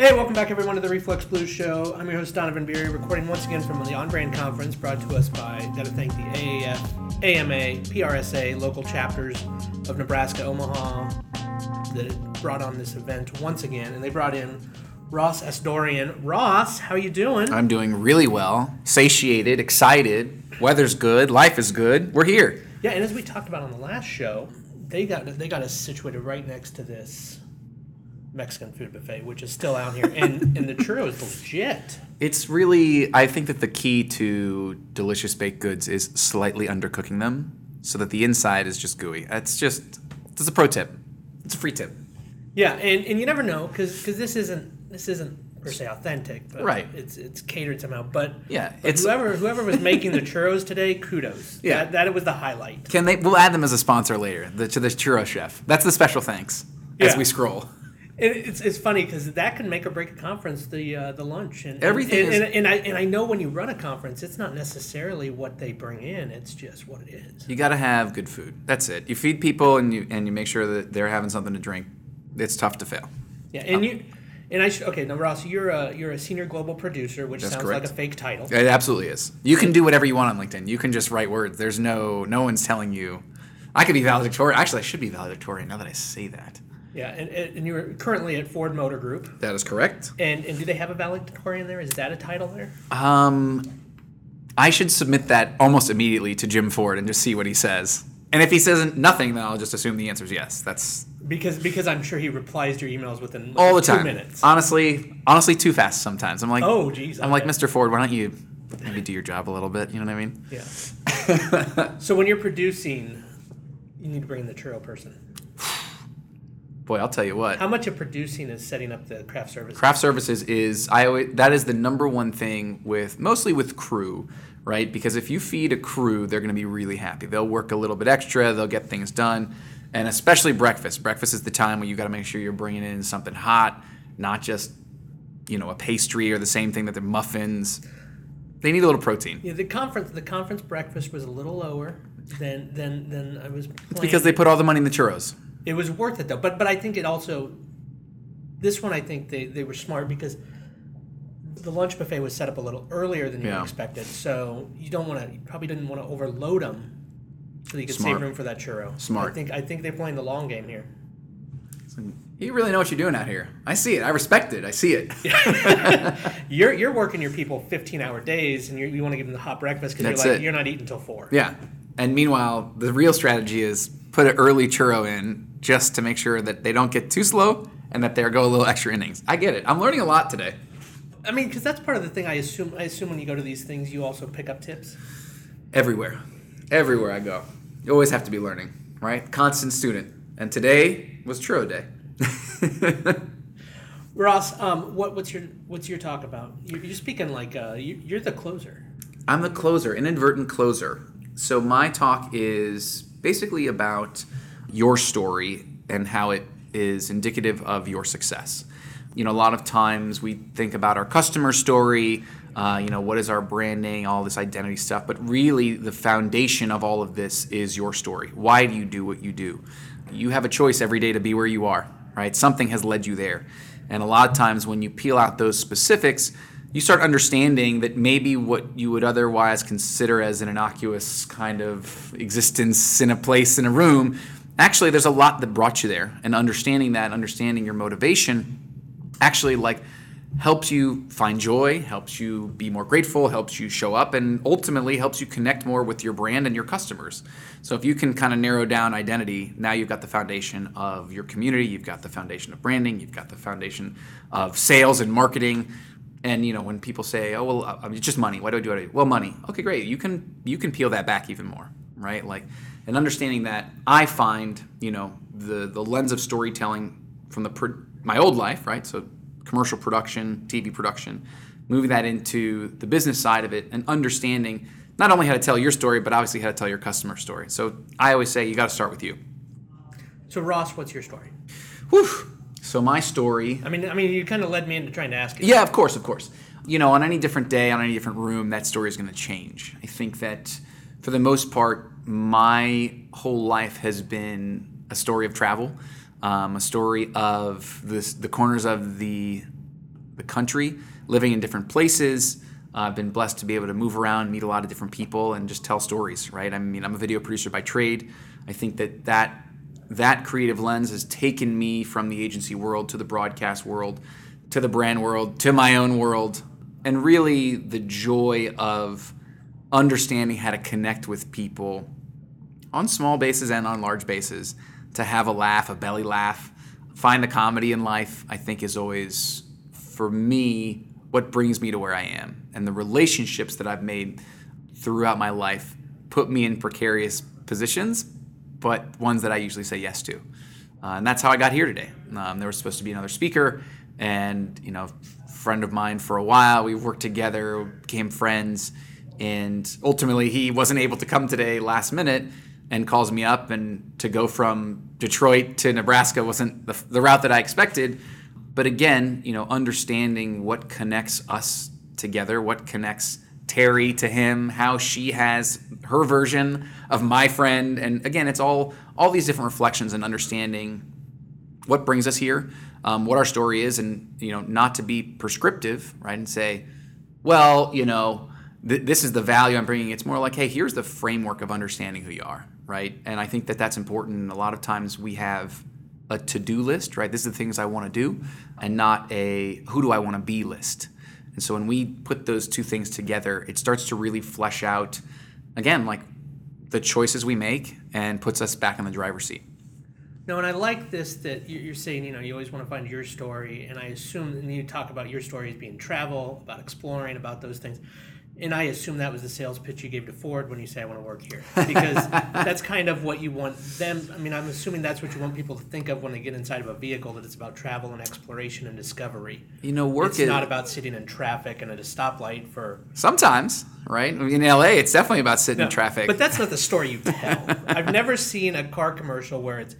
Hey, welcome back everyone to the Reflex Blue Show. I'm your host Donovan Beery, recording once again from the OnBrand Conference brought to us by, gotta thank the AAF, AMA, PRSA, local chapters of Nebraska, Omaha, that brought on this event once again. And they brought in Ross Asdourian. Ross, how are you doing? I'm doing really well, satiated, excited. Weather's good, life is good. We're here. Yeah, and as we talked about on the last show, they got they got us situated right next to this Mexican food buffet, which is still out here, and and the churro is legit. It's really, I think that the key to delicious baked goods is slightly undercooking them so that the inside is just gooey. That's just, that's a pro tip. It's a free tip. Yeah, and, and you never know because because this isn't this isn't per se authentic, but Right. It's it's catered somehow. But Yeah, but it's- whoever whoever was making the churros today, kudos. Yeah. that, that was the highlight. Can they, we'll add them as a sponsor later, the, to the churro chef. That's the special thanks as Yeah. we scroll. It's, it's funny because that can make or break a conference. The uh, the lunch and Everything and, is- and, and I and I know when you run a conference, it's not necessarily what they bring in; it's just what it is. You got to have good food. That's it. You feed people and you, and you make sure that they're having something to drink. It's tough to fail. Yeah, and you and I should okay. Now Ross, you're a you're a senior global producer, which sounds correct. like a fake title. It absolutely is. You can do whatever you want on LinkedIn. You can just write words. There's no no one's telling you. I could be valedictorian. Actually, I should be valedictorian now that I say that. Yeah, and, and you're currently at Ford Motor Group. That is correct. And and do they have a valedictorian there? Is that a title there? Um, I should submit that almost immediately to Jim Ford and just see what he says. And if he says nothing, then I'll just assume the answer is yes. That's Because because I'm sure he replies to your emails within all the two time. minutes. Honestly, honestly, too fast sometimes. I'm like, Oh, geez, I'm like. Mr. Ford, why don't you maybe do your job a little bit? You know what I mean? Yeah. so when you're producing, you need to bring in the trail person. Boy, I'll tell you what. How much of producing is setting up the craft services? craft services is I always, that is the number one thing with mostly with crew, right? Because if you feed a crew, they're going to be really happy. They'll work a little bit extra, they'll get things done, and especially breakfast. Breakfast is the time when you got to make sure you're bringing in something hot, not just you know a pastry or the same thing that the muffins. They need a little protein Yeah, the conference the conference breakfast was a little lower than than than I was. Planning. because they put all the money in the churros. It was worth it though, but but I think it also. This one I think they they were smart because. The lunch buffet was set up a little earlier than you Yeah. expected, so you don't want to. You probably didn't want to overload them, so you could Smart. save room for that churro. Smart. I think I think they're playing the long game here. You really know what you're doing out here. I see it. I respect it. I see it. You're you're working your people 15 hour days, and you want to give them the hot breakfast because you're like it. you're not eating until four. Yeah. And meanwhile, the real strategy is put an early churro in just to make sure that they don't get too slow and that they go a little extra innings. I get it. I'm learning a lot today. I mean, because that's part of the thing. I assume I assume when you go to these things, you also pick up tips. Everywhere. Everywhere I go. You always have to be learning, right? Constant student. And today was churro day. Ross, um, what, what's your what's your talk about? You're, you're speaking like uh, you, you're the closer. I'm the closer, inadvertent closer. So my talk is basically about your story and how it is indicative of your success. You know, a lot of times we think about our customer story, uh, you know, what is our branding, all this identity stuff, but really the foundation of all of this is your story. Why do you do what you do? You have a choice every day to be where you are, right? Something has led you there. And a lot of times when you peel out those specifics, you start understanding that maybe what you would otherwise consider as an innocuous kind of existence in a place in a room, actually there's a lot that brought you there. And understanding that, understanding your motivation, actually like helps you find joy, helps you be more grateful, helps you show up, and ultimately helps you connect more with your brand and your customers. So if you can kind of narrow down identity, now you've got the foundation of your community, you've got the foundation of branding, you've got the foundation of sales and marketing. And you know when people say, "Oh well, uh, it's just money. Why do I do I do?" Well, money. Okay, great. You can you can peel that back even more, right? Like, and understanding that I find you know the the lens of storytelling from the pro- my old life, right? So commercial production, TV production, moving that into the business side of it, and understanding not only how to tell your story, but obviously how to tell your customer story. So I always say you got to start with you. So Ross, what's your story? Whew. So my story I mean, I mean, you kind of led me into trying to ask it. Yeah, of course, of course. You know, on any different day, on any different room, that story is going to change. I think that for the most part, my whole life has been a story of travel, um, a story of this, the corners of the the country, living in different places. Uh, I've been blessed to be able to move around, meet a lot of different people, and just tell stories. Right? I mean, I'm a video producer by trade. I think that that that creative lens has taken me from the agency world to the broadcast world, to the brand world, to my own world, and really the joy of understanding how to connect with people on small bases and on large bases to have a laugh, a belly laugh, find the comedy in life, I think is always, for me, what brings me to where I am. And the relationships that I've made throughout my life put me in precarious positions, but ones that I usually say yes to. Uh, and that's how I got here today. Um, there was supposed to be another speaker, and you know, friend of mine for a while. We worked together, became friends, and ultimately he wasn't able to come today last minute and calls me up and to go from Detroit to Nebraska wasn't the, the route that I expected. But again, you know, understanding what connects us together, what connects Terry to him, how she has her version of my friend, and again, it's all all these different reflections and understanding what brings us here, um, what our story is, and you know, not to be prescriptive, right, and say, well, you know, th- this is the value I'm bringing. It's more like, hey, here's the framework of understanding who you are, right? And I think that that's important. A lot of times we have a to-do list, right? This is the things I want to do, and not a who do I want to be list. And so when we put those two things together, it starts to really flesh out, again, like the choices we make, and puts us back in the driver's seat. No, and I like this that you're saying, you know, you always want to find your story, and I assume, and you talk about your story as being travel, about exploring, about those things. And I assume that was the sales pitch you gave to Ford when you say I want to work here, because that's kind of what you want them. I mean, I'm assuming that's what you want people to think of when they get inside of a vehicle. That it's about travel and exploration and discovery. You know, work It's is not about sitting in traffic and at a stoplight for. sometimes, right? In LA, it's definitely about sitting in traffic. But that's not the story you tell. I've never seen a car commercial where it's,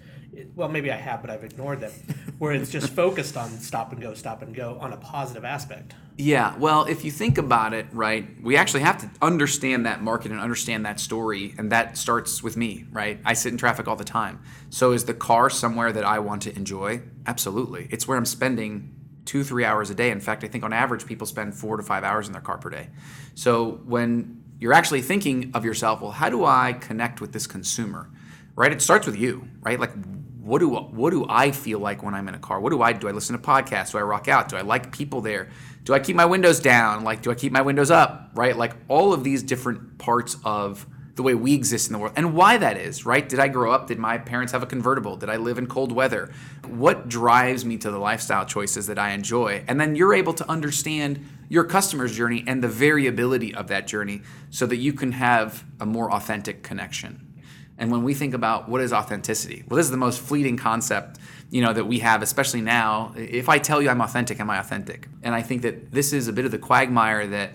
well, maybe I have, but I've ignored them, where it's just focused on stop and go, stop and go on a positive aspect. Yeah, well, if you think about it, right, we actually have to understand that market and understand that story, and that starts with me, right? I sit in traffic all the time. So is the car somewhere that I want to enjoy? Absolutely. It's where I'm spending two, three hours a day. In fact, I think on average, people spend four to five hours in their car per day. So when you're actually thinking of yourself, well, how do I connect with this consumer, right? It starts with you, right? Like, what do what do I feel like when I'm in a car? What do I do? I listen to podcasts? Do I rock out? Do I like people there? Do I keep my windows down? Like, do I keep my windows up? Right? Like all of these different parts of the way we exist in the world and why that is, right? Did I grow up? Did my parents have a convertible? Did I live in cold weather? What drives me to the lifestyle choices that I enjoy? And then you're able to understand your customer's journey and the variability of that journey so that you can have a more authentic connection. And when we think about what is authenticity, well, this is the most fleeting concept, you know, that we have, especially now. If I tell you I'm authentic, am I authentic? And I think that this is a bit of the quagmire that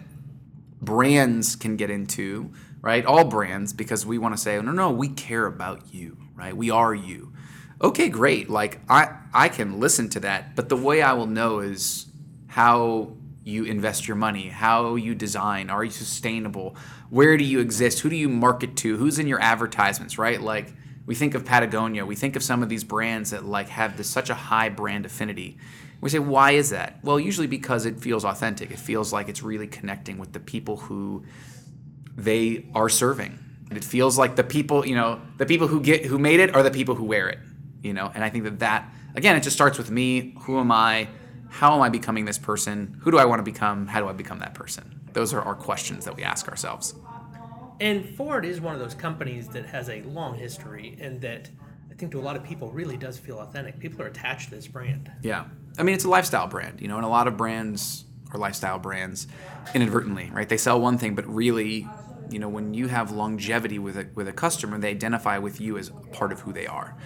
brands can get into, right? All brands, because we want to say, no, no, we care about you, right? We are you. Okay, great. Like I, I can listen to that, but the way I will know is how you invest your money, how you design, are you sustainable? Where do you exist? Who do you market to? Who's in your advertisements, right? Like we think of Patagonia, we think of some of these brands that like have this such a high brand affinity. We say, why is that? Well, usually because it feels authentic. It feels like it's really connecting with the people who they are serving. It feels like the people, you know, the people who get who made it are the people who wear it, you know. And I think that that again, it just starts with me. Who am I? How am I becoming this person? Who do I want to become? How do I become that person? Those are our questions that we ask ourselves. And Ford is one of those companies that has a long history and that I think to a lot of people really does feel authentic. People are attached to this brand. Yeah. I mean, it's a lifestyle brand, you know, and a lot of brands are lifestyle brands inadvertently, right? They sell one thing, but really, you know, when you have longevity with a, with a customer, they identify with you as part of who they are.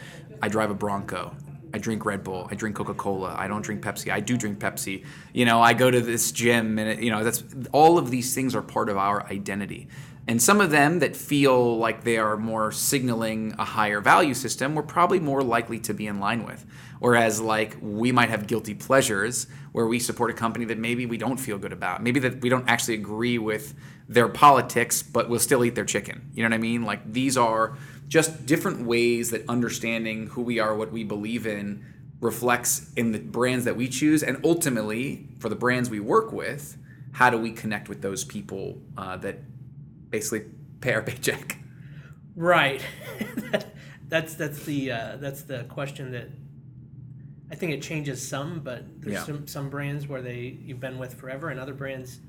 I drive a Bronco. I drink Red Bull. I drink Coca Cola. I don't drink Pepsi. I do drink Pepsi. You know, I go to this gym, and it, you know, that's all of these things are part of our identity. And some of them that feel like they are more signaling a higher value system, we're probably more likely to be in line with. Whereas, like, we might have guilty pleasures where we support a company that maybe we don't feel good about. Maybe that we don't actually agree with their politics, but we'll still eat their chicken. You know what I mean? Like, these are just different ways that understanding who we are, what we believe in, reflects in the brands that we choose, and ultimately for the brands we work with, how do we connect with those people uh, that basically pay our paycheck? Right. that's that's the uh, that's the question that I think it changes some, but there's Yeah. some some brands where they you've been with forever, and other brands,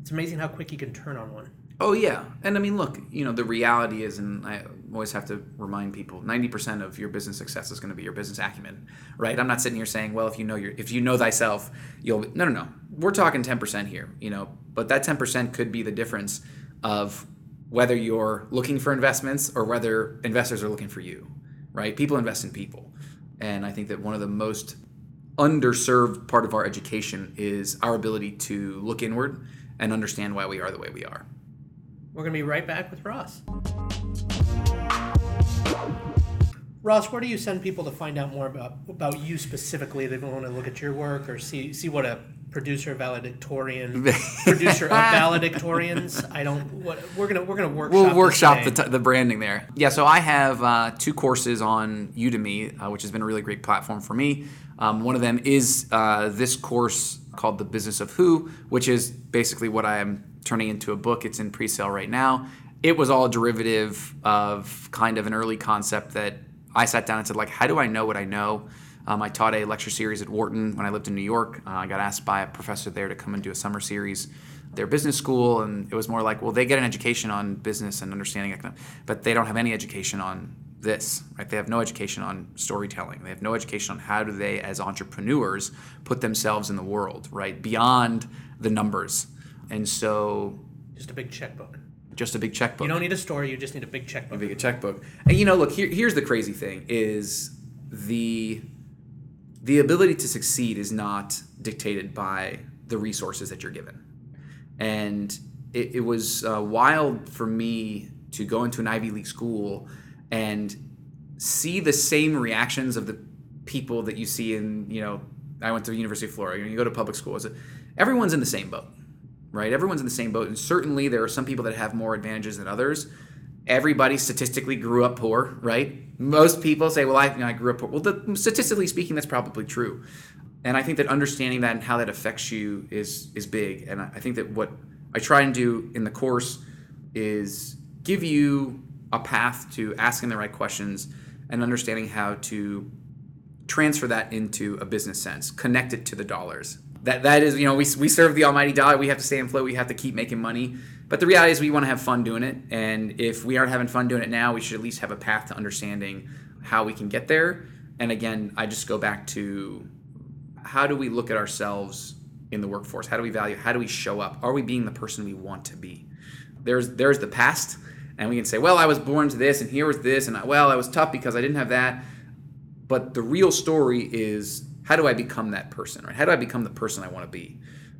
it's amazing how quick you can turn on one. Oh yeah, and I mean, look, you know, the reality is, and I always have to remind people, ninety percent of your business success is going to be your business acumen, right? I'm not sitting here saying, well, if you know your, if you know thyself, you'll. No, no, no. We're talking ten percent here, you know, but that ten percent could be the difference of whether you're looking for investments or whether investors are looking for you, right? People invest in people, and I think that one of the most underserved part of our education is our ability to look inward and understand why we are the way we are. We're gonna be right back with Ross. Ross, where do you send people to find out more about about you specifically? They want to look at your work or see see what a producer valedictorian producer of valedictorians. I don't. What we're gonna we're gonna workshop. we'll workshop the, t- the branding there. Yeah, so I have uh, two courses on Udemy, uh, which has been a really great platform for me. Um, one of them is uh, this course called The Business of Who, which is basically what I am turning into a book. It's in pre sale right now. It was all a derivative of kind of an early concept that I sat down and said, like, how do I know what I know? Um, I taught a lecture series at Wharton when I lived in New York. Uh, I got asked by a professor there to come and do a summer series their business school, and it was more like, well, they get an education on business and understanding economics, but they don't have any education on this, right? They have no education on storytelling. They have no education on how do they, as entrepreneurs, put themselves in the world, right, beyond the numbers. And so, just a big checkbook. just a big checkbook You don't need a story. You just need a big checkbook. A big checkbook. And you know, look, here, here's the crazy thing: is the the ability to succeed is not dictated by the resources that you're given. And it, it was uh, wild for me to go into an Ivy League school and see the same reactions of the people that you see in, you know, I went to the University of Florida. You, know, you go to public school. It's a- Everyone's in the same boat, right? Everyone's in the same boat. And certainly there are some people that have more advantages than others. Everybody statistically grew up poor, right? Most people say, well, I, you know, I grew up poor. Well, the, statistically speaking, that's probably true. And I think that understanding that and how that affects you is is big. And I I think that what I try and do in the course is give you a path to asking the right questions and understanding how to transfer that into a business sense, connect it to the dollars. That that is, you know, we, we serve the almighty dollar. We have to stay in flow. We have to keep making money. But the reality is, we want to have fun doing it. And if we aren't having fun doing it now, we should at least have a path to understanding how we can get there. And again, I just go back to how do we look at ourselves in the workforce? How do we value? How do we show up? Are we being the person we want to be? There's there's the past, and we can say, well, I was born to this, and here was this, and I, well, I was tough because I didn't have that. But the real story is how do I become that person, right? How do I become the person I want to be?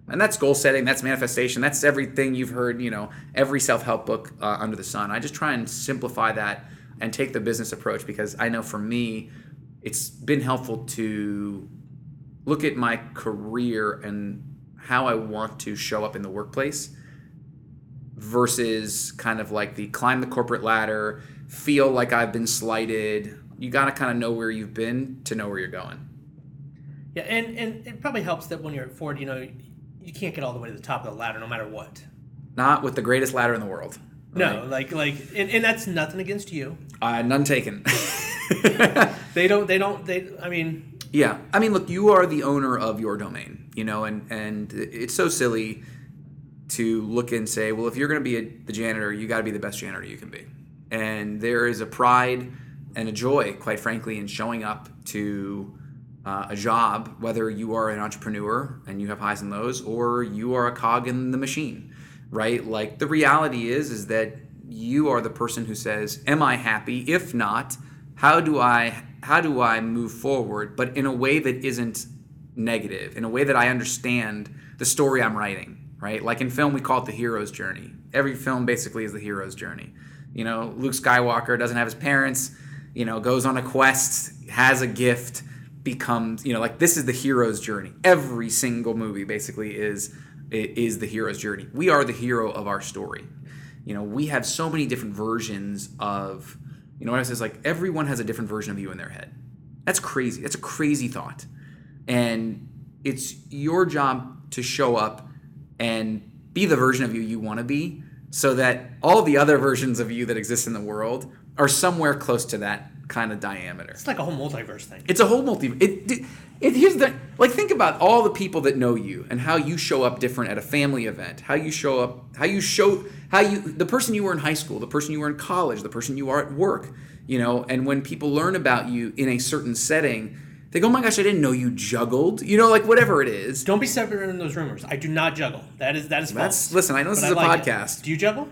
And that's goal setting, that's manifestation, that's everything you've heard, you know, every self help book uh, under the sun. I just try and simplify that and take the business approach because I know for me, it's been helpful to look at my career and how I want to show up in the workplace versus kind of like the climb the corporate ladder, feel like I've been slighted. You got to kind of know where you've been to know where you're going. Yeah, and and it probably helps that when you're at Ford, you know, you can't get all the way to the top of the ladder no matter what. Not with the greatest ladder in the world. No, like like, and, and that's nothing against you. Uh, none taken. They don't. They don't. They. I mean, Yeah, I mean, look, you are the owner of your domain, you know, and and it's so silly to look and say, well, if you're going to be a, the janitor, you got to be the best janitor you can be, and there is a pride and a joy, quite frankly, in showing up to uh, a job, whether you are an entrepreneur and you have highs and lows, or you are a cog in the machine, right? Like the reality is, is that you are the person who says, "Am I happy? If not, how do I how do I move forward?" But in a way that isn't negative, in a way that I understand the story I'm writing, right? Like in film, we call it the hero's journey. Every film basically is the hero's journey. You know, Luke Skywalker doesn't have his parents, you know, goes on a quest, has a gift, becomes, you know, like this is the hero's journey. Every single movie basically is is the hero's journey. We are the hero of our story. You know, we have so many different versions of, you know, what I says like everyone has a different version of you in their head. That's crazy. That's a crazy thought. And it's your job to show up and be the version of you you want to be so that all the other versions of you that exist in the world are somewhere close to that kind of diameter. It's like a whole multiverse thing. It's a whole multi. It, it, it here's the like think about all the people that know you and how you show up different at a family event. How you show up. How you show how you the person you were in high school, the person you were in college, the person you are at work. You know, and when people learn about you in a certain setting, they go, "Oh my gosh, I didn't know you juggled." You know, like whatever it is. Don't be separate in those rumors. I do not juggle. That is that is That's false. listen. I know this But is a I like it. podcast. Do you juggle?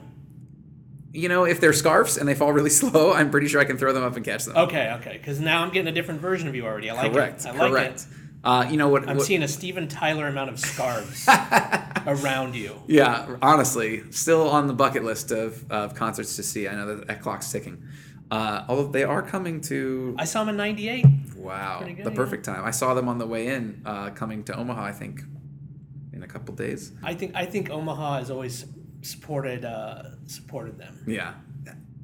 You know, if they're scarves and they fall really slow, I'm pretty sure I can throw them up and catch them. Okay, okay. Because now I'm getting a different version of you already. I like correct. it. I like correct. it. Uh, you know what? I'm what- seeing a Steven Tyler amount of scarves around you. Yeah, honestly, still on the bucket list of, of concerts to see. I know that that clock's ticking. Uh, although they are coming to I saw them in '98. wow, good, the yeah. perfect time. I saw them on the way in, uh, coming to Omaha. I think in a couple days. I think I think Omaha is always supported uh, supported them. Yeah,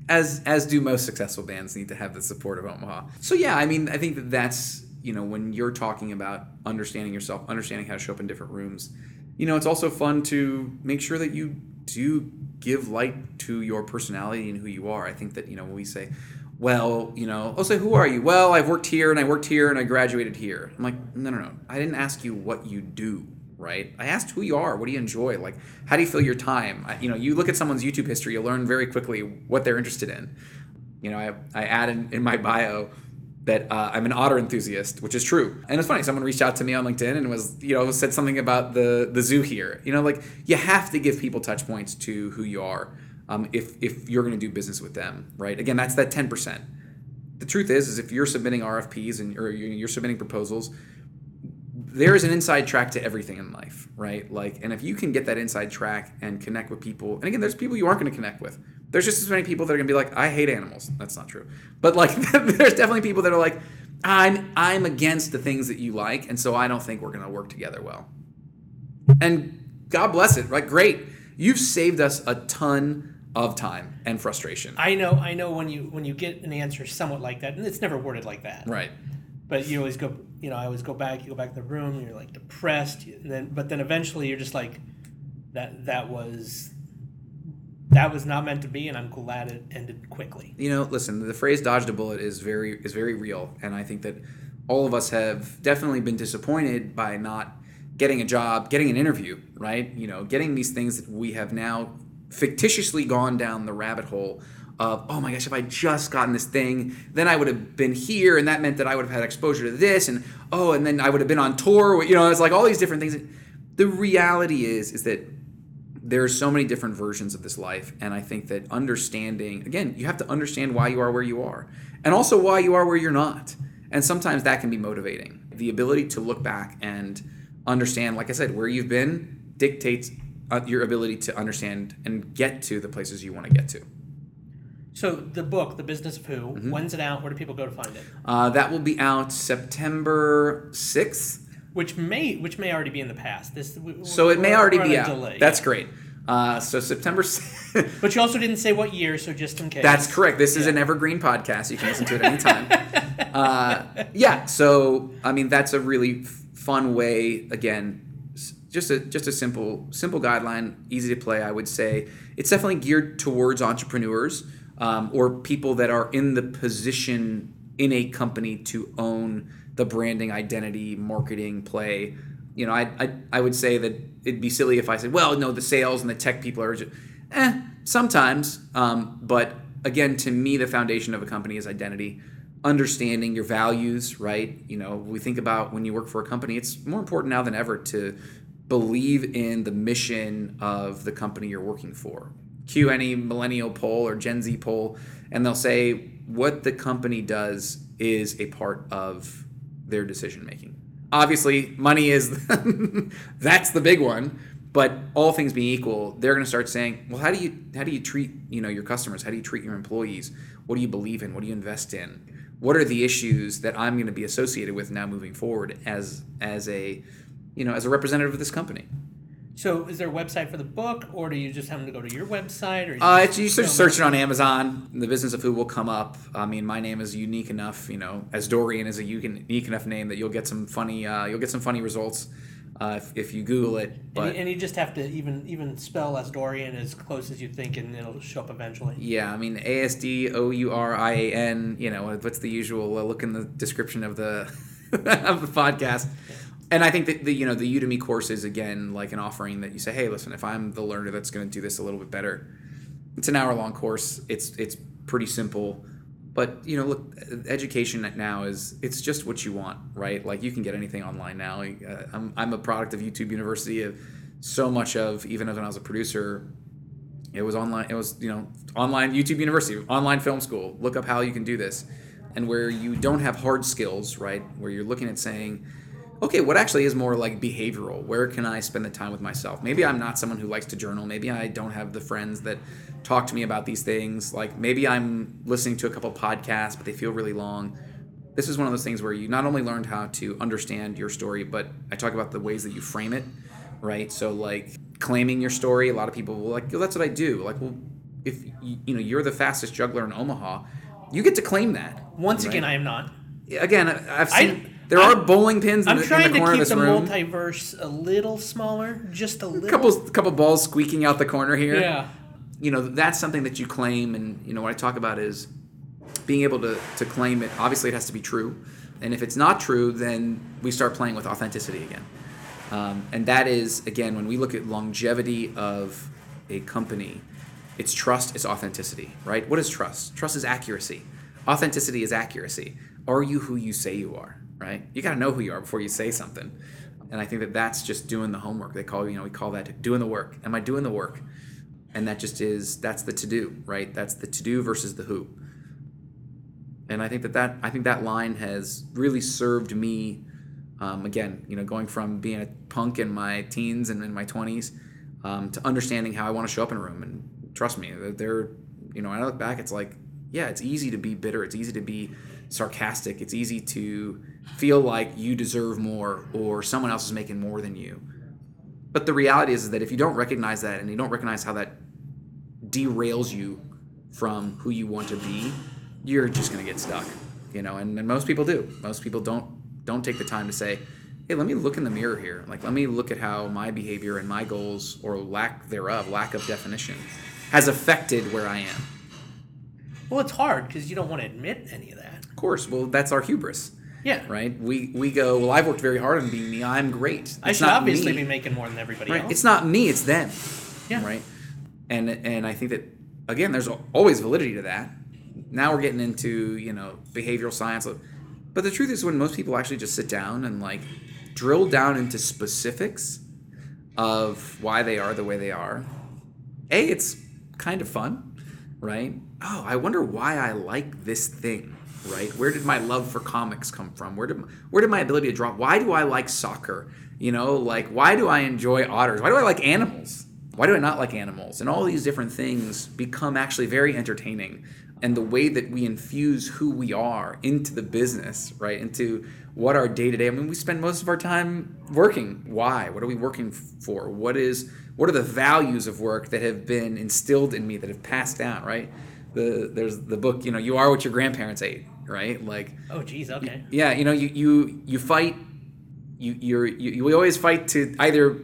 as as do most successful bands need to have the support of Omaha. So yeah, I mean, I think that that's you know when you're talking about understanding yourself, understanding how to show up in different rooms. You know, it's also fun to make sure that you do give light to your personality and who you are. I think that you know when we say. Well, you know, I'll say, who are you? Well, I've worked here and I worked here and I graduated here. I'm like, no, no, no. I didn't ask you what you do right? I asked who you are. What do you enjoy? Like, how do you fill your time? I, you know, you look at someone's YouTube history, you'll learn very quickly what they're interested in. You know, I, I add in, in my bio that uh, I'm an otter enthusiast, which is true. And it's funny, someone reached out to me on LinkedIn and was, you know, said something about the the zoo here. You know, like you have to give people touch points to who you are um, if if you're going to do business with them, right? Again, that's that ten percent. The truth is, is if you're submitting RFPs and or you're submitting proposals, there is an inside track to everything in life, right? Like, and if you can get that inside track and connect with people, and again, there's people you aren't going to connect with. There's just as many people that are going to be like, I hate animals. That's not true, but like, there's definitely people that are like, I'm I'm against the things that you like, and so I don't think we're going to work together well. And God bless it, right? Great, you've saved us a ton of time and frustration. I know, I know when you when you get an answer somewhat like that, and it's never worded like that. Right. But you always go, you know, I always go back. You go back to the room. You're like depressed, and then but then eventually you're just like, that that was that was not meant to be, and I'm glad it ended quickly. you know listen the phrase dodged a bullet is very is very real and i think that all of us have definitely been disappointed by not getting a job getting an interview right you know getting these things that we have now fictitiously gone down the rabbit hole of oh my gosh if i just gotten this thing then i would have been here and that meant that i would have had exposure to this and oh and then i would have been on tour you know it's like all these different things. The reality is is that there are so many different versions of this life and i think that understanding again you have to understand why you are where you are and also why you are where you're not and sometimes that can be motivating. The ability to look back and understand like i said where you've been dictates uh, your ability to understand and get to the places you want to get to So the book, The Business of Who, Mm-hmm. when's it out? Where do people go to find it? uh, that will be out september 6th Which may which may already be in the past. This we- so it may already be out delay. that's great uh, so september 6th But you also didn't say what year, so just in case. That's correct. This is an evergreen podcast. You can listen to it anytime. uh, yeah. So I mean, that's a really f- fun way. Again, just a just a simple simple guideline, easy to play. I would say it's definitely geared towards entrepreneurs um, or people that are in the position in a company to own the branding, identity, marketing play. You know, I, I I would say that it'd be silly if I said, well, no, the sales and the tech people are just, eh, sometimes. Um, but again, to me, the foundation of a company is identity, understanding your values, right? You know, we think about when you work for a company, it's more important now than ever to believe in the mission of the company you're working for. Cue any millennial poll or Gen Z poll, and they'll say what the company does is a part of their decision making. Obviously, money is that's the big one. But all things being equal, they're going to start saying, "Well, how do you how do you treat you know your customers? How do you treat your employees? What do you believe in? What do you invest in? What are the issues that I'm going to be associated with now moving forward as as a you know as a representative of this company?" So, is there a website for the book, or do you just have to go to your website? Or Uh, just it's, you film search it on Amazon. The business of who will come up. I mean, my name is unique enough. You know, Asdourian is a unique enough name that you'll get some funny. Uh, you'll get some funny results uh, if, if you Google it. And, you, and you just have to even even spell Asdourian as close as you think, and it'll show up eventually. yeah, I mean, A S D O U R I A N. You know, what's the usual? Uh, look in the description of the of the podcast. And I think that the you know the Udemy course is again like an offering that you say, hey, listen, if I'm the learner that's going to do this a little bit better, it's an hour long course. It's it's pretty simple, but you know, look, education now is it's just what you want, right? Like you can get anything online now. Uh, I'm I'm a product of YouTube University. Of so much of even when I was a producer, it was online. It was you know online YouTube University, online film school. Look up how you can do this, and where you don't have hard skills, right? Where you're looking at saying, okay, what actually is more like behavioral? Where can I spend the time with myself? Maybe I'm not someone who likes to journal. Maybe I don't have the friends that talk to me about these things. Like maybe I'm listening to a couple podcasts, but they feel really long. This is one of those things where you not only learned how to understand your story, but I talk about the ways that you frame it, right? So like claiming your story. A lot of people will like, oh, that's what I do. Like, well, if you, you know you're the fastest juggler in Omaha, you get to claim that. Once right? again, I am not. again, I've seen I- there I'm- are bowling pins in I'm the, in trying the corner to keep the room. multiverse a little smaller, just a little. couple couple balls squeaking out the corner here. Yeah. You know, that's something that you claim and you know what I talk about is being able to to claim it. Obviously it has to be true. And if it's not true, then we start playing with authenticity again. Um, and that is again when we look at longevity of a company, it's trust, it's authenticity, right? What is trust? Trust is accuracy. Authenticity is accuracy. Are you who you say you are, right? You got to know who you are before you say something. And I think that that's just doing the homework. They call you know we call that doing the work. Am I doing the work? And that just is that's the to do, right? That's the to do versus the who. And I think that that I think that line has really served me. Um, again, you know, going from being a punk in my teens and in my twenties um, to understanding how I want to show up in a room. And trust me, they're, you know, when I look back, it's like, yeah, it's easy to be bitter. It's easy to be sarcastic. It's easy to feel like you deserve more or someone else is making more than you. But the reality is that if you don't recognize that and you don't recognize how that derails you from who you want to be, you're just going to get stuck, you know. And, and most people do. Most people don't don't take the time to say, "Hey, let me look in the mirror here. Like, let me look at how my behavior and my goals or lack thereof, lack of definition, has affected where I am." Well, it's hard because you don't want to admit any of that. Of course, well, that's our hubris, Yeah. right? We we go, "Well, I've worked very hard on being me. I'm great." I It's should not obviously me. be making more than everybody Right. else. It's not me, it's them. Yeah. Right. And and I think that again, there's always validity to that. Now we're getting into you know behavioral science, but the truth is, when most people actually just sit down and like drill down into specifics of why they are the way they are, a it's kind of fun, right? Oh, I wonder why I like this thing. Right? Where did my love for comics come from? Where did where did my ability to draw? Why do I like soccer? You know, like why do I enjoy otters? Why do I like animals? Why do I not like animals? And all these different things become actually very entertaining. And the way that we infuse who we are into the business, right? Into what our day to day. I mean, we spend most of our time working. Why? What are we working for? What is what are the values of work that have been instilled in me that have passed down, right? The there's the book, you know, you are what your grandparents ate, right? Like oh, geez. Okay. yeah, you know, you you you fight. You you're you, you we always fight to either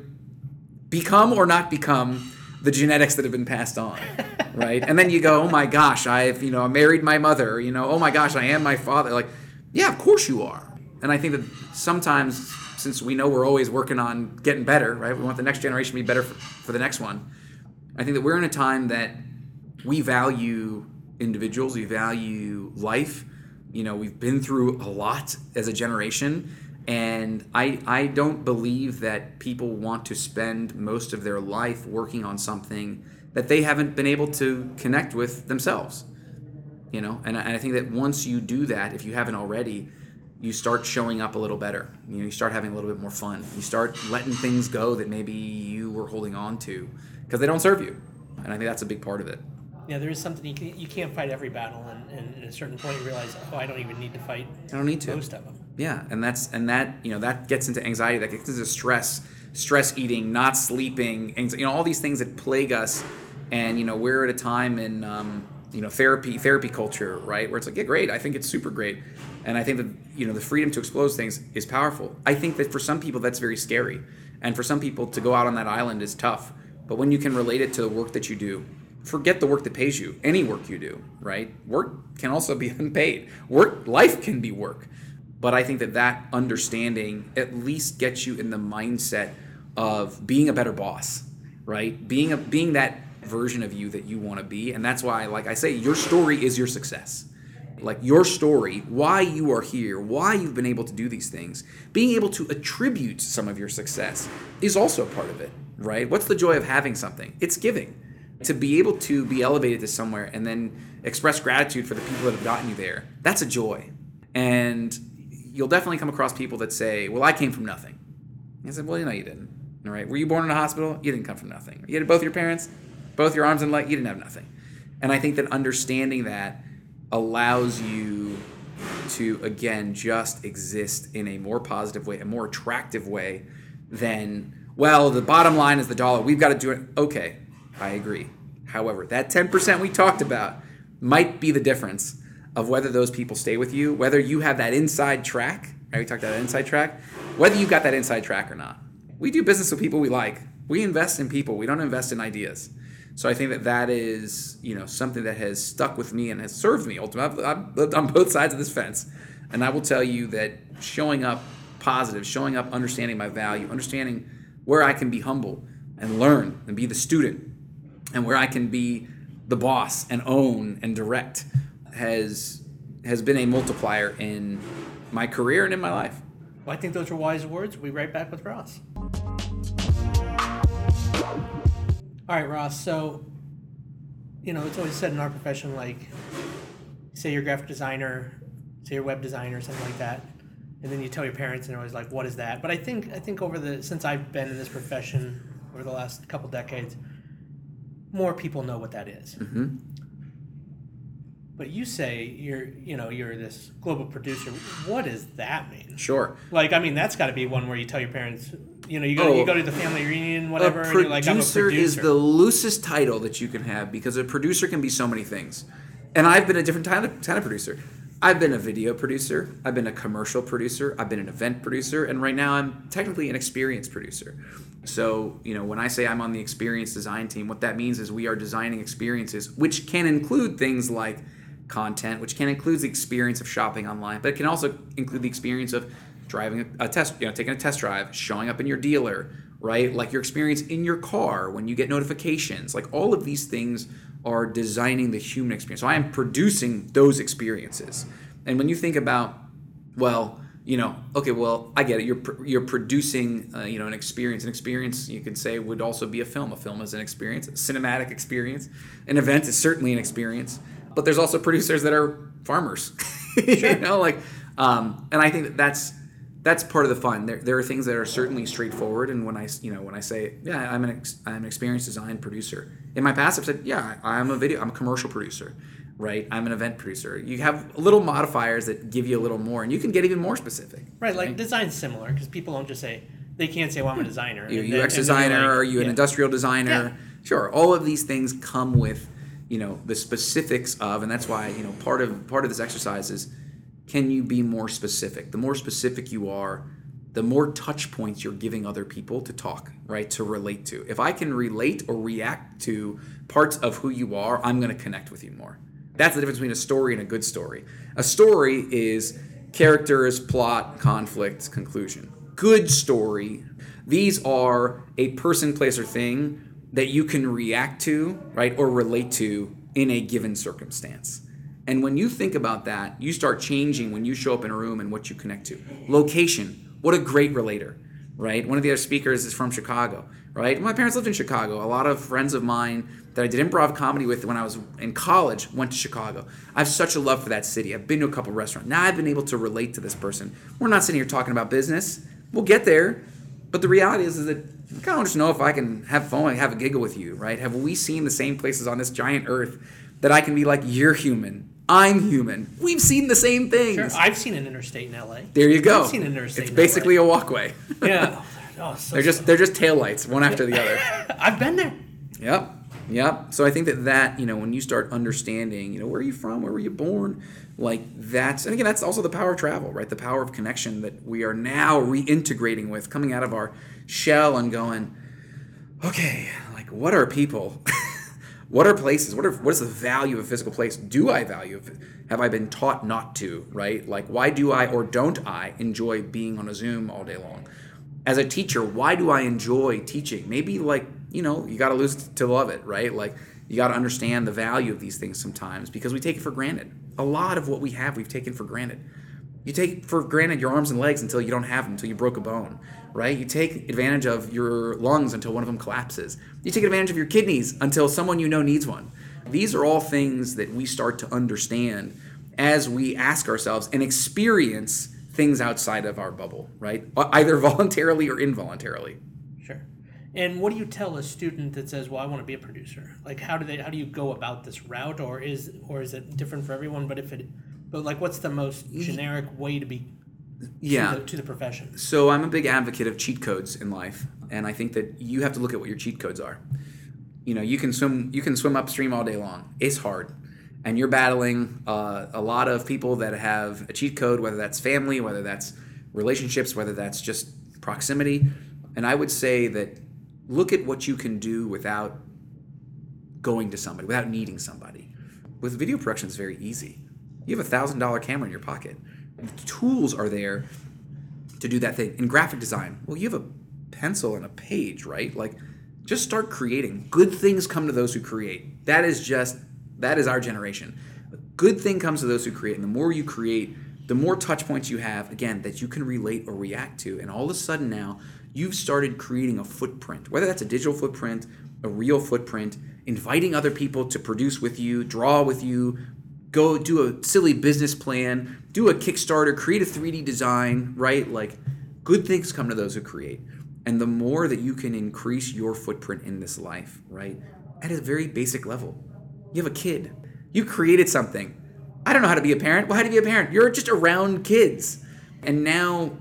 become or not become the genetics that have been passed on, right? and then you go, oh my gosh, I've you know I married my mother. You know, oh my gosh, I am my father. Like, yeah, of course you are. And I think that sometimes, since we know we're always working on getting better, right? We want the next generation to be better for, for the next one. I think that we're in a time that we value individuals, we value life. You know, we've been through a lot as a generation, and I I don't believe that people want to spend most of their life working on something that they haven't been able to connect with themselves. You know, and I, and I think that once you do that, if you haven't already, you start showing up a little better. You know, you start having a little bit more fun. You start letting things go that maybe you were holding on to because they don't serve you. And I think that's a big part of it. Yeah, there is something you can, you can't fight every battle, and, and at a certain point you realize, oh, I don't even need to fight I don't need to. most of them. Yeah, and that's and that you know that gets into anxiety, that gets into stress, stress eating, not sleeping, and you know all these things that plague us. And you know we're at a time in um, you know therapy therapy culture, right, where it's like, yeah, great, I think it's super great, and I think that you know the freedom to explore things is powerful. I think that for some people that's very scary, and for some people to go out on that island is tough. But when you can relate it to the work that you do, forget the work that pays you. Any work you do, right? Work can also be unpaid. Work life can be work. But I think that that understanding at least gets you in the mindset of being a better boss, right? Being a being that version of you that you want to be, and that's why like I say your story is your success. Like your story, why you are here, why you've been able to do these things, being able to attribute some of your success is also part of it, right? What's the joy of having something? It's giving to be able to be elevated to somewhere and then express gratitude for the people that have gotten you there that's a joy. And you'll definitely come across people that say well i came from nothing. I said well you know you didn't all right? Were you born in a hospital? You didn't come from nothing. You had both your parents both your arms and legs you didn't have nothing. And i think that understanding that allows you to again just exist in a more positive way a more attractive way than well the bottom line is the dollar. We've got to do it. Okay I agree. However, that 10% we talked about might be the difference of whether those people stay with you, whether you have that inside track, right? We talked about that inside track, whether you've got that inside track or not. We do business with people we like. We invest in people. We don't invest in ideas. So I think that that is, you know, something that has stuck with me and has served me ultimately. I've lived on both sides of this fence. And I will tell you that showing up positive, showing up understanding my value, understanding where I can be humble and learn and be the student and where I can be the boss and own and direct has has been a multiplier in my career and in my life. Well, I think those are wise words. We'll be right back with Ross. All right, Ross. So, you know, it's always said in our profession, like, say you're a graphic designer, say you're a web designer, something like that, and then you tell your parents, and they're always like, "What is that?" But I think, I think over the since I've been in this profession over the last couple decades, more people know what that is. Mm-hmm. But you say you're, you know, you're this global producer. What does that mean? Sure. Like, I mean, that's got to be one where you tell your parents, you know, you go, Oh. you go to the family reunion, whatever, a and producer, you're like, I'm a producer. is the loosest title that you can have because a producer can be so many things. And I've been a different kind of, kind of producer. I've been a video producer, I've been a commercial producer, I've been an event producer, and right now I'm technically an experience producer. So, you know, when I say I'm on the experience design team, what that means is we are designing experiences, which can include things like content, which can include the experience of shopping online, but it can also include the experience of driving a, test, you know, taking a test drive, showing up in your dealer, right? Like your experience in your car when you get notifications. Like all of these things are designing the human experience. So I am producing those experiences. And when you think about, well, you know, okay, well, I get it. You're you're producing, uh, you know, an experience. An experience you could say would also be a film. A film is an experience, a cinematic experience. An event is certainly an experience. But there's also producers that are farmers, you know, like, um, and I think that that's that's part of the fun. There, there are things that are certainly straightforward. And when I, you know, when I say, yeah, I'm an ex- I'm an experienced design producer. In my past, I've said, yeah, I'm a video, I'm a commercial producer, right? I'm an event producer. You have little modifiers that give you a little more, and you can get even more specific. right, like design's similar because people don't just say, they can't say, well, I'm a hmm. designer. You and a UX then, designer. like, are you an yeah. industrial designer? Yeah. Sure. All of these things come with, you know, the specifics of, and that's why you know part of part of this exercise is, can you be more specific? The more specific you are, the more touch points you're giving other people to talk, right? To relate to. If I can relate or react to parts of who you are, I'm going to connect with you more. That's the difference between a story and a good story. A story is characters, plot, conflict, conclusion. Good story, these are a person, place, or thing that you can react to, right, or relate to in a given circumstance. And when you think about that, you start changing when you show up in a room and what you connect to. Location, what a great relator, right? One of the other speakers is from Chicago, right? My parents lived in Chicago. A lot of friends of mine that I did improv comedy with when I was in college went to Chicago. I have such a love for that city. I've been to a couple restaurants. Now I've been able to relate to this person. We're not sitting here talking about business. We'll get there, but the reality is, is that I kind of to know if I can have fun, have a giggle with you, right? Have we seen the same places on this giant earth that I can be like, you're human, I'm human. We've seen the same things. Sure. I've seen an interstate in LA. there you go. I've seen an interstate It's in basically LA. a walkway. yeah. Oh, so They're just they're just taillights, one after the other. I've been there. Yep. Yep. So I think that that, you know, when you start understanding, you know, where are you from? Where were you born? Like that's, and again, that's also the power of travel, right? The power of connection that we are now reintegrating with, coming out of our shell and going, okay, like what are people? what are places? What are what is the value of a physical place? Do I value? Have I been taught not to? Right? Like why do I or don't I enjoy being on a Zoom all day long? As a teacher, why do I enjoy teaching? Maybe like you know you got to lose to love it, right? Like you got to understand the value of these things sometimes because we take it for granted. A lot of what we have, we've taken for granted. You take for granted your arms and legs until you don't have them, until you broke a bone, right? You take advantage of your lungs until one of them collapses. You take advantage of your kidneys until someone you know needs one. These are all things that we start to understand as we ask ourselves and experience things outside of our bubble, right? Either voluntarily or involuntarily. Sure. And what do you tell a student that says, "Well, I want to be a producer"? Like, how do they? How do you go about this route, or is or is it different for everyone? But if it, but like, what's the most generic way to be Yeah. to, the, to the profession? So I'm a big advocate of cheat codes in life, and I think that you have to look at what your cheat codes are. You know, you can swim you can swim upstream all day long. It's hard, and you're battling uh, a lot of people that have a cheat code, whether that's family, whether that's relationships, whether that's just proximity. And I would say that look at what you can do without going to somebody, without needing somebody. With video production, it's very easy. You have a thousand dollar camera in your pocket. Tools are there to do that thing. In graphic design, well, you have a pencil and a page, right? Like, just start creating. Good things come to those who create. That is just, that is our generation. A good thing comes to those who create. And the more you create, the more touch points you have, again, that you can relate or react to. And all of a sudden now, you've started creating a footprint, whether that's a digital footprint, a real footprint, inviting other people to produce with you, draw with you, go do a silly business plan, do a Kickstarter, create a 3D design, right? Like good things come to those who create. And the more that you can increase your footprint in this life, right? At a very basic level. You have a kid. You created something. I don't know how to be a parent. Well, how do you be a parent? You're just around kids. And now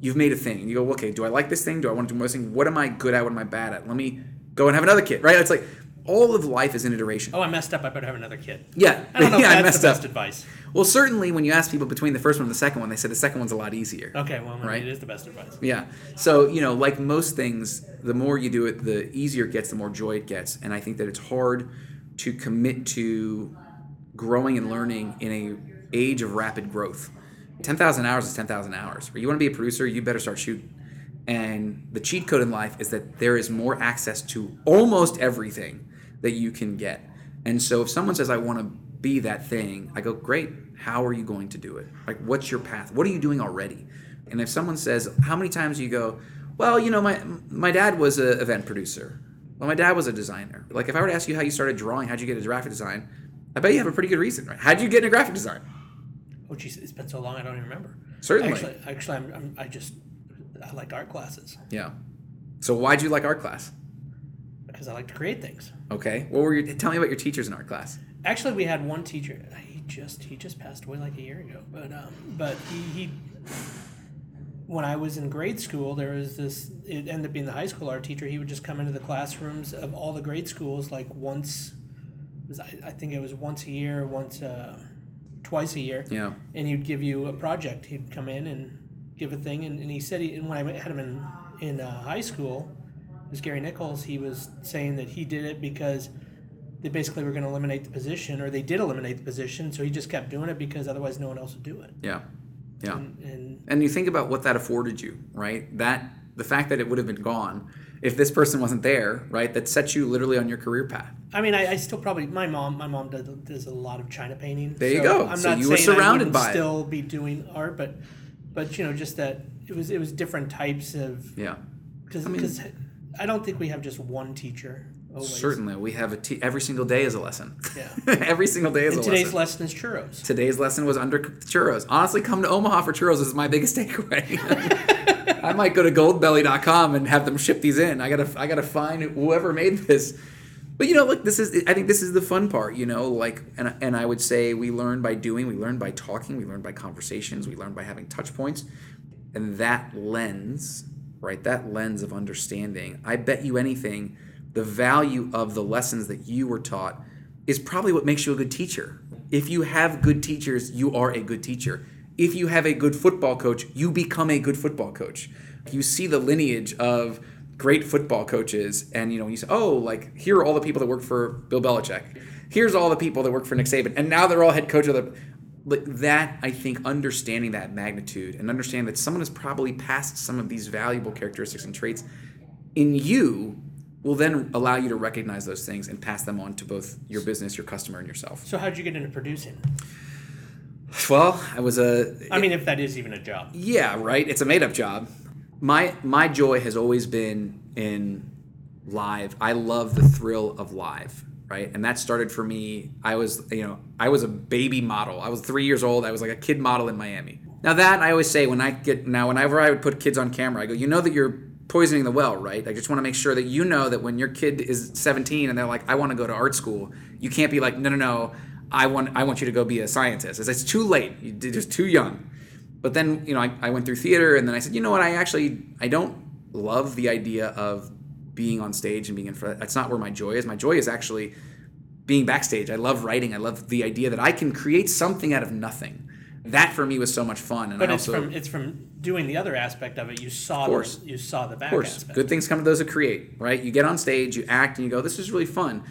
you've made a thing. You go, okay, do I like this thing? Do I want to do more this thing? What am I good at? What am I bad at? Let me go and have another kid, right? It's like all of life is an iteration. Oh, I messed up. I better have another kid. Yeah. I don't know yeah, I if that's messed the up. best advice. Well, certainly when you ask people between the first one and the second one, they said the second one's a lot easier. Okay, well, Right. it is the best advice. Yeah. So, you know, like most things, the more you do it, the easier it gets, the more joy it gets. And I think that it's hard to commit to growing and learning in a age of rapid growth. 10,000 hours is 10,000 hours. Or you want to be a producer, you better start shooting. And the cheat code in life is that there is more access to almost everything that you can get. And so if someone says, I want to be that thing, I go, great. How are you going to do it? Like, what's your path? What are you doing already? And if someone says, how many times do you go, well, you know, my my dad was an event producer. Well, my dad was a designer. Like, if I were to ask you how you started drawing, how'd you get into graphic design? I bet you have a pretty good reason, right? How'd you get into graphic design? Oh, geez, it's been so long, I don't even remember. Certainly. Actually, actually, I'm, I'm, I just I like art classes Yeah. So why'd you like art class? Because I like to create things. Okay. What were your? Tell me about your teachers in art class. Actually, we had one teacher. He just he just passed away like a year ago. But um, but he, he when I was in grade school, there was this. It ended up being the high school art teacher. He would just come into the classrooms of all the grade schools like once. Was I, I think it was once a year, once uh, twice a year. Yeah. and he'd give you a project. He'd come in and give a thing, and, and he said, he, and when I had him in in uh, high school, was Gary Nichols. He was saying that he did it because they basically were going to eliminate the position, or they did eliminate the position, so he just kept doing it because otherwise no one else would do it. Yeah. Yeah. And, and And you think about what that afforded you, right? That the fact that it would have been gone if this person wasn't there, right? That sets you literally on your career path. I mean, I, I still probably my mom. My mom does, does a lot of China painting. There you go. I'm So not you were saying I surrounded wouldn't by it. still be doing art, but but you know, just that it was it was different types of Yeah. because mean- I don't think we have just one teacher. Always. Certainly, we have a te- every single day is a lesson. Yeah. every single day is And a today's lesson. lesson is churros. Today's lesson was undercooked churros. Honestly, come to Omaha for churros is my biggest takeaway. I might go to goldbelly.com and have them ship these in. I gotta I gotta find whoever made this. But you know, look, this is I think this is the fun part, you know, like and and I would say we learn by doing, we learn by talking, we learn by conversations, we learn by having touch points. And that lens right? That lens of understanding. I bet you anything, the value of the lessons that you were taught is probably what makes you a good teacher. If you have good teachers, you are a good teacher. If you have a good football coach, you become a good football coach. You see the lineage of great football coaches, and you know, you say, oh, like here are all the people that work for Bill Belichick. Here's all the people that work for Nick Saban, and now they're all head coach of the. Like that, I think understanding that magnitude and understanding that someone has probably passed some of these valuable characteristics and traits in you will then allow you to recognize those things and pass them on to both your business, your customer, and yourself. So how'd you get into producing? Well, I was a. I mean, if that is even a job. Yeah, right. It's a made up job. My my joy has always been in live. I love the thrill of live, right? And that started for me. I was, you know, I was a baby model. I was three years old. I was like a kid model in Miami. Now that I always say when I get now whenever I would put kids on camera, I go, you know that you're poisoning the well, right? I just want to make sure that you know that when your kid is 17 and they're like, I want to go to art school, you can't be like, no, no, no, I want I want you to go be a scientist. It's, it's too late. You're just too young. But then you know I, I went through theater and then I said, you know what? I actually I don't love the idea of being on stage and being in front. That's not where my joy is. My joy is actually being backstage. I love writing. I love the idea that I can create something out of nothing. That for me was so much fun. And But I it's also, from it's from doing the other aspect of it. You saw course. the, you saw the back Of course, aspect. good things come to those who create, right? You get on stage, you act, and you go, "This is really fun."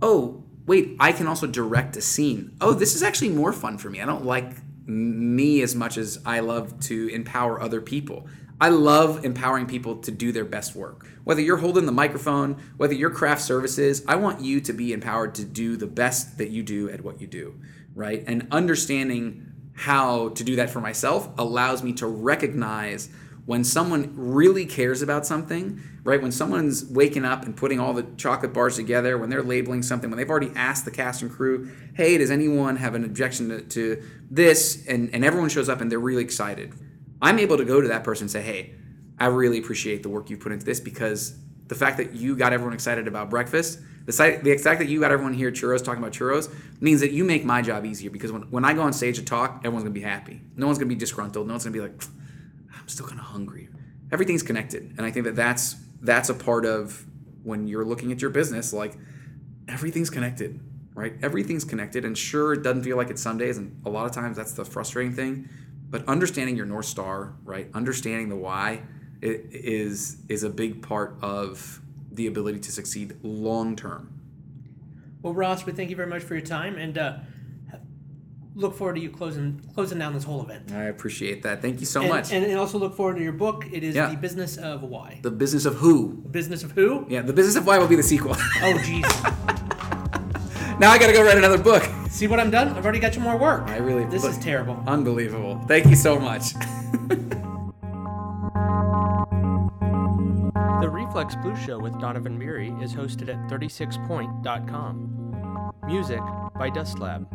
Oh, wait, I can also direct a scene. Oh, this is actually more fun for me. I don't like me as much as I love to empower other people. I love empowering people to do their best work. Whether you're holding the microphone, whether you're craft services, I want you to be empowered to do the best that you do at what you do, right? And understanding how to do that for myself allows me to recognize when someone really cares about something, right? When someone's waking up and putting all the chocolate bars together, when they're labeling something, when they've already asked the cast and crew, hey, does anyone have an objection to, to this? And, and everyone shows up and they're really excited. I'm able to go to that person and say, hey, I really appreciate the work you've put into this because the fact that you got everyone excited about breakfast, the, site, the fact that you got everyone here churros talking about churros means that you make my job easier because when, when I go on stage to talk, everyone's gonna be happy. No one's gonna be disgruntled. No one's gonna be like, I'm still kind of hungry. Everything's connected, and I think that that's that's a part of when you're looking at your business. Like everything's connected, right? Everything's connected, and sure, it doesn't feel like it some days, and a lot of times that's the frustrating thing. But understanding your north star, right? Understanding the why it is is a big part of the ability to succeed long term. Well, Ross, we thank you very much for your time, and uh, look forward to you closing closing down this whole event. I appreciate that. Thank you so and, much. And, and also look forward to your book. It is Yeah. the business of why. the business of who? The business of who? Yeah, the business of why will be the sequel. Oh, jeez. Now I gotta go write another book. See what I'm done? I've already got you more work. I really. This is terrible. Unbelievable. Thank you so much. the Reflex Blue Show with Donovan Beery is hosted at 36point.com. Music by Dust Lab.